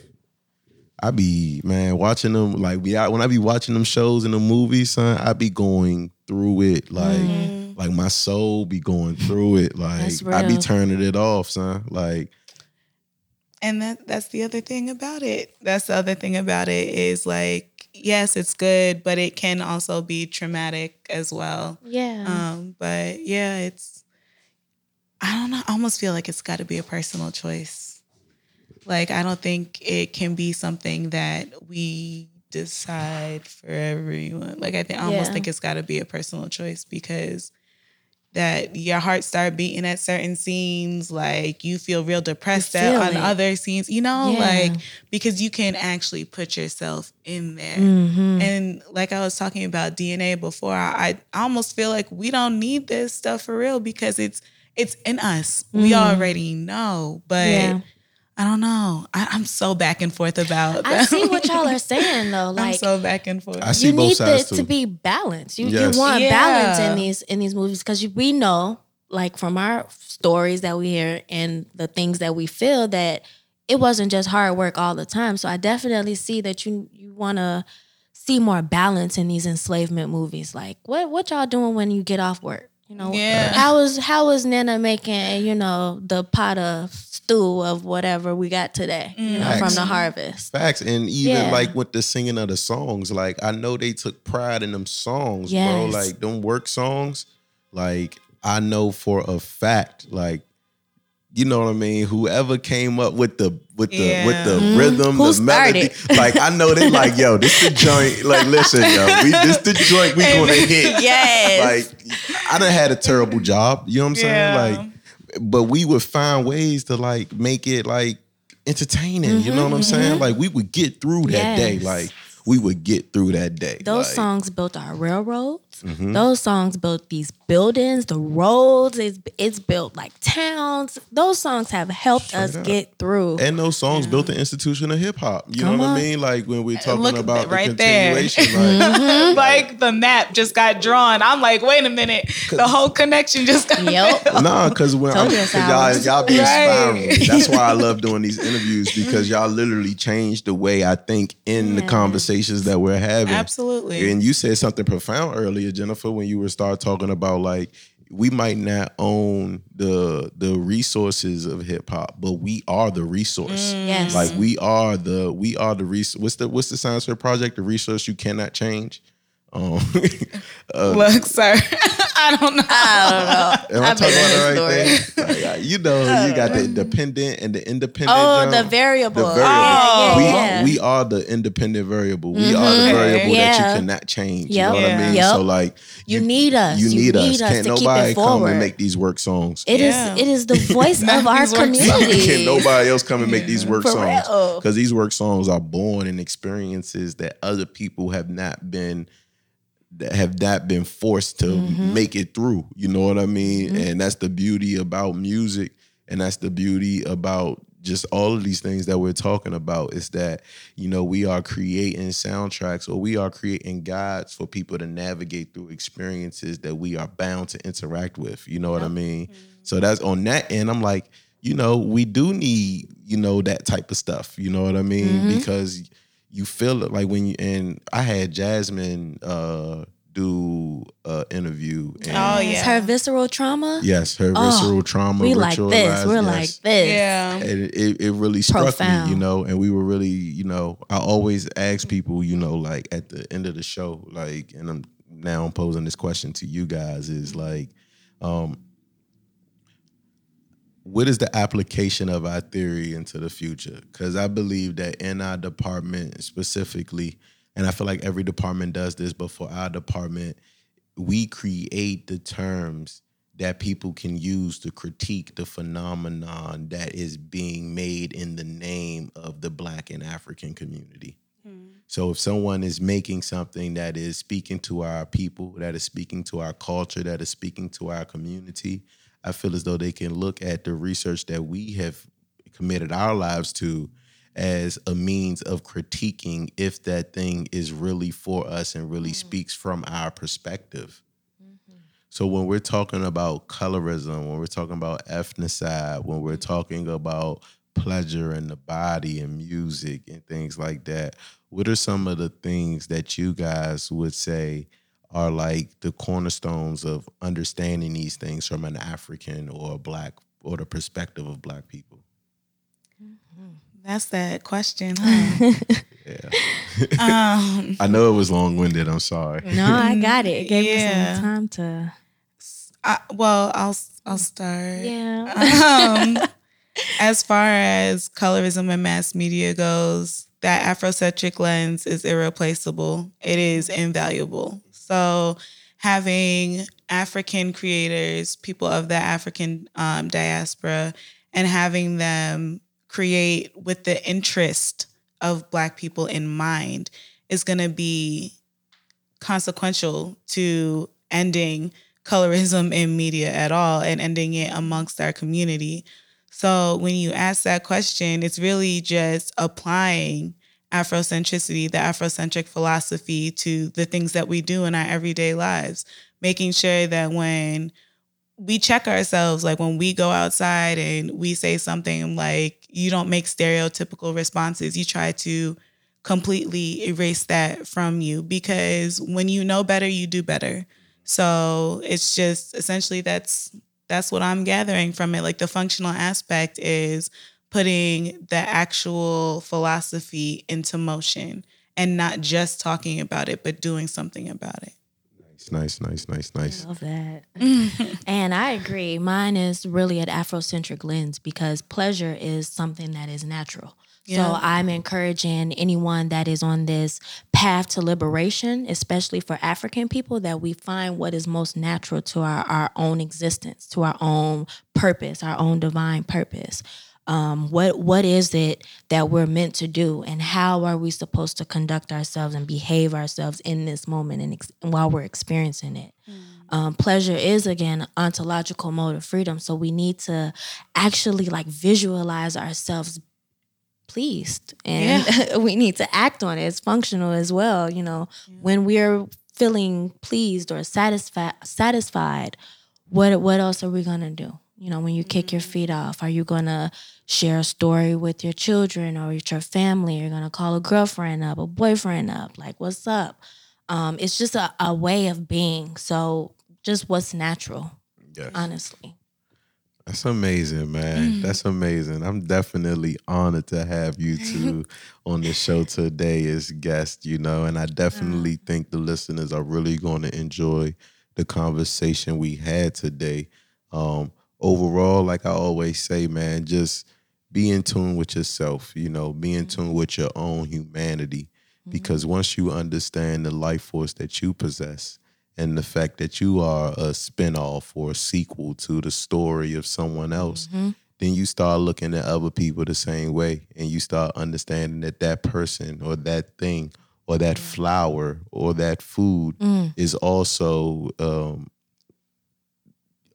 I be man watching them like we when I be watching them shows and the movies, son. I be going through it like, like my soul be going through it. Like That's I be turning it off, son. Like And that that's the other thing about it. That's the other thing about it is like, yes, it's good, but it can also be traumatic as well. Yeah. Um, but yeah, it's I don't know. I almost feel like it's got to be a personal choice. Like I don't think it can be something that we decide for everyone. Like I think I almost Yeah. think it's got to be a personal choice because that your heart start beating at certain scenes, like you feel real depressed at feel on it. other scenes, you know, Yeah. like because you can actually put yourself in there. Mhm. And like I was talking about DNA before, I, I almost feel like we don't need this stuff for real because it's it's in us. We already know, but. Yeah. I don't know. I, I'm so back and forth about. I that. see what y'all are saying though. I'm Like so back and forth. I see you both need sides it too. to be balanced. You Yes. you want Yeah. balance in these in these movies because we know, like from our stories that we hear and the things that we feel, that it wasn't just hard work all the time. So I definitely see that you you want to see more balance in these enslavement movies. Like what what y'all doing when you get off work? You know, Yeah. how is how is Nana making you know the pot of stew of whatever we got today? You know, from the harvest. Facts. And even Yeah. like with the singing of the songs, like I know they took pride in them songs, bro. Yes. Like them work songs. Like I know for a fact, like, you know what I mean? Whoever came up with the with the with the rhythm, Mm-hmm. Who the melody, like I know they like, yo, this the joint. Like, listen, yo, we this the joint we gonna hit. Yes. Like I done had a terrible job. You know what I'm saying? Yeah. Like, but we would find ways to like make it like entertaining. You know what I'm saying? Like we would get through that day. Like we would get through that day. Those Like, songs built our railroads. Mm-hmm. Those songs built these buildings, the roads. It's, it's built like towns. Those songs have helped us up. get through. And those songs built the institution of hip hop. You Come know what on. I mean? Like when we're talking Look about right the there. continuation. Like, like the map just got drawn. I'm like, wait a minute, the whole connection just got. Yep. Nah, because when Told I'm, you 'cause it's ours. y'all, y'all be inspiring Right. me. That's why I love doing these interviews because y'all literally change the way I think in the conversations that we're having. Absolutely. And you said something profound earlier, Jennifer, when you were start talking about like we might not own the the resources of hip hop, but we are the resource. Yes. Like we are the we are the res- what's the what's the science fair project? The resource you cannot change. Um, Look, sir, I don't know. I don't know. Am I I've talking about the right story. thing? Like, you know, you got the dependent and the independent. Oh, jump. the variable. The variable. Oh. we, yeah. we are the independent variable. We are the Okay. variable that you cannot change. Yep. You know what I mean? Yep. So like You need us. You You need, need us. us Can't to nobody come forward. and make these work songs. It is. Yeah. It is the voice of our these work songs. community. Can't nobody else come and make these work For songs because these work songs are born in experiences that other people have not been that have not been forced to Mm-hmm. make it through. You know what I mean? Mm-hmm. And that's the beauty about music, and that's the beauty about just all of these things that we're talking about is that you know we are creating soundtracks or we are creating guides for people to navigate through experiences that we are bound to interact with you know what i mean mm-hmm. so that's on that end i'm like you know we do need you know that type of stuff you know what i mean mm-hmm. because you feel it like when you and i had jasmine uh do a interview and Oh, It's yeah. her visceral trauma. yes her Oh, visceral trauma We like this. We're yes like this. Yeah. and it, it really struck Profound. me, you know, and we were really, you know, I always ask people, you know, like at the end of the show, like, and I'm now I'm posing this question to you guys is like, um, what is the application of our theory into the future? Because I believe that in our department specifically, and I feel like every department does this, but for our department, we create the terms that people can use to critique the phenomenon that is being made in the name of the black and African community. Hmm. So if someone is making something that is speaking to our people, that is speaking to our culture, that is speaking to our community, I feel as though they can look at the research that we have committed our lives to as a means of critiquing if that thing is really for us and really mm. speaks from our perspective. Mm-hmm. So when we're talking about colorism, when we're talking about ethnocide, when we're mm-hmm. talking about pleasure in the body and music and things like that, what are some of the things that you guys would say are like the cornerstones of understanding these things from an African or a black or the perspective of black people? That's that question. Huh? um, I know it was long winded. I'm sorry. No, I got it. It gave Yeah. me some time to. I, well, I'll I'll start. Yeah. um, as far as colorism and mass media goes, that Afrocentric lens is irreplaceable. It is invaluable. So, having African creators, people of the African um, diaspora, and having them create with the interest of Black people in mind is going to be consequential to ending colorism in media at all and ending it amongst our community. So when you ask that question, it's really just applying Afrocentricity, the Afrocentric philosophy to the things that we do in our everyday lives, making sure that when we check ourselves, like when we go outside and we say something like, you don't make stereotypical responses, you try to completely erase that from you because when you know better, you do better. So it's just essentially that's that's what I'm gathering from it. Like the functional aspect is putting the actual philosophy into motion and not just talking about it, but doing something about it. Nice, nice, nice, nice. I love that. and I agree. Mine is really an Afrocentric lens because pleasure is something that is natural. Yeah. So I'm encouraging anyone that is on this path to liberation, especially for African people, that we find what is most natural to our, our own existence, to our own purpose, our own divine purpose. Um, what what is it that we're meant to do, and how are we supposed to conduct ourselves and behave ourselves in this moment and ex- while we're experiencing it? Um, pleasure is again ontological mode of freedom, so we need to actually like visualize ourselves pleased. And we need to act on it. It's functional as well you know. When we're feeling pleased or satisfied satisfied what what else are we going to do you know when you kick your feet off are you going to share a story with your children or with your family you're going to call a girlfriend up a boyfriend up like what's up um, it's just a, a way of being so just what's natural Yes. honestly That's amazing, man. That's amazing. I'm definitely honored to have you two on the show today as guests, you know, and I definitely think the listeners are really going to enjoy the conversation we had today. Um, overall, like I always say, man, just be in tune with yourself, you know, be in tune with your own humanity. Mm-hmm. Because once you understand the life force that you possess, and the fact that you are a spinoff or a sequel to the story of someone else, mm-hmm. then you start looking at other people the same way and you start understanding that that person or that thing or that mm. flower or that food mm. is also um,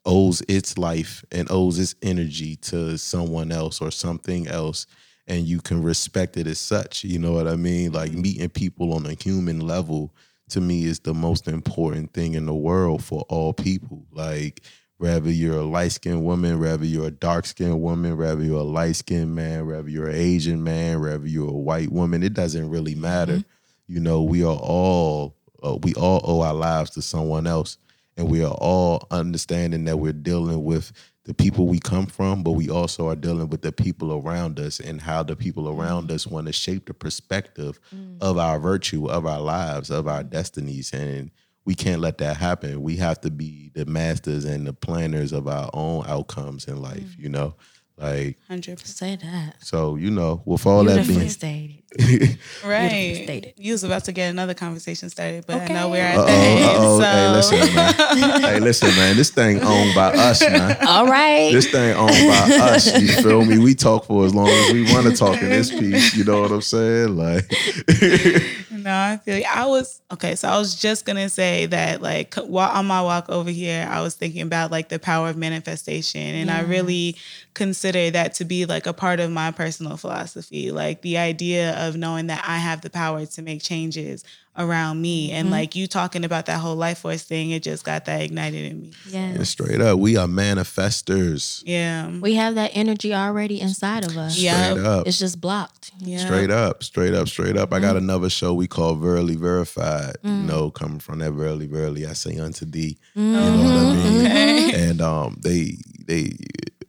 owes its life and owes its energy to someone else or something else and you can respect it as such you know what i mean? Like meeting people on a human level to me is the most important thing in the world for all people. Like whether you're a light-skinned woman whether you're a dark-skinned woman whether you're a light-skinned man whether you're an asian man whether you're a white woman it doesn't really matter. You know we are all uh, we all owe our lives to someone else and we are all understanding that we're dealing with the people we come from, but we also are dealing with the people around us and how the people around us want to shape the perspective mm. of our virtue, of our lives, of our destinies. And we can't let that happen. We have to be the masters and the planners of our own outcomes in life, mm. you know? Like, Hundred percent. Say that. so you know, with all that being, stated. Right. stated. You was about to get another conversation started, but Okay. I know we're at uh the end. oh, so hey, listen, man. hey, listen, man. This thing owned by us, man. All right. This thing owned by us. You feel me? We talk for as long as we want to talk in this piece. You know what I'm saying? Like, No, I feel you. I was okay. So I was just gonna say that, like, while on my walk over here, I was thinking about like the power of manifestation, and I really consider that to be like a part of my personal philosophy. Like the idea of knowing that I have the power to make changes around me, and like you talking about that whole life force thing, it just got that ignited in me. and yeah. straight up, we are manifestors. Yeah, We have that energy already inside of us. Yeah. Up. It's just blocked. yeah, Straight up, straight up, straight up. I got another show we call Verily Verified. You know, coming from that Verily, Verily, I say unto thee. You know what I mean? Okay. And um, they they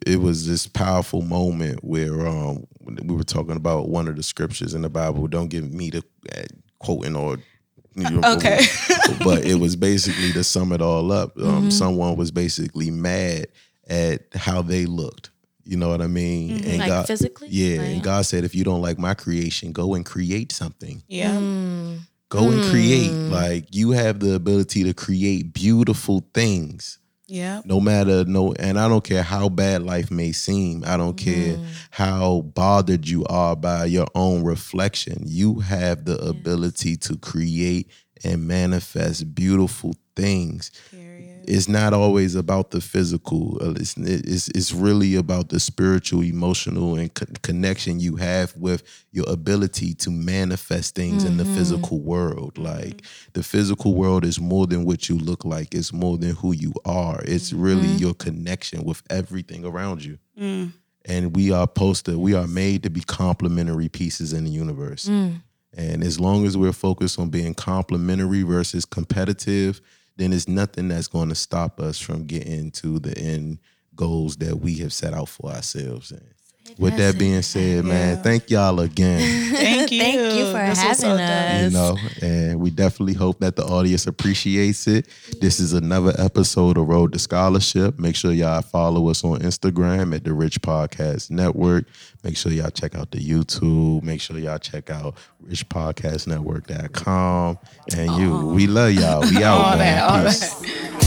it was this powerful moment where um we were talking about one of the scriptures in the Bible. Don't give me the uh, quoting or you know, Okay. but it was basically to sum it all up. Um, Someone was basically mad at how they looked. You know what I mean? And Like physically? Yeah, Like- and God said, if you don't like my creation, go and create something. yeah, Mm. Go and create. Like you have the ability to create beautiful things yeah, no matter no and i don't care how bad life may seem i don't care mm. how bothered you are by your own reflection you have the ability to create and manifest beautiful things. Period. It's not always about the physical. Uh, it's, it's, it's really about the spiritual emotional and co- connection you have with your ability to manifest things in the mm-hmm. physical world. Like the physical world is more than what you look like. It's more than who you are. It's really mm-hmm. your connection with everything around you. Mm. And we are posted, we are made to be complementary pieces in the universe. Mm. And as long as we're focused on being complementary versus competitive, then it's nothing that's going to stop us from getting to the end goals that we have set out for ourselves. And with that being said, man, thank y'all again. Thank you. Thank you for This having dope. us. you know, and we definitely hope that the audience appreciates it. This is another episode of Road to Scholarship. Make sure y'all follow us on Instagram at the Rich Podcast Network. Make sure y'all check out the YouTube. Make sure y'all check out richpodcastnetwork.com. And you, we love y'all. We out, All man. that, all Peace. that.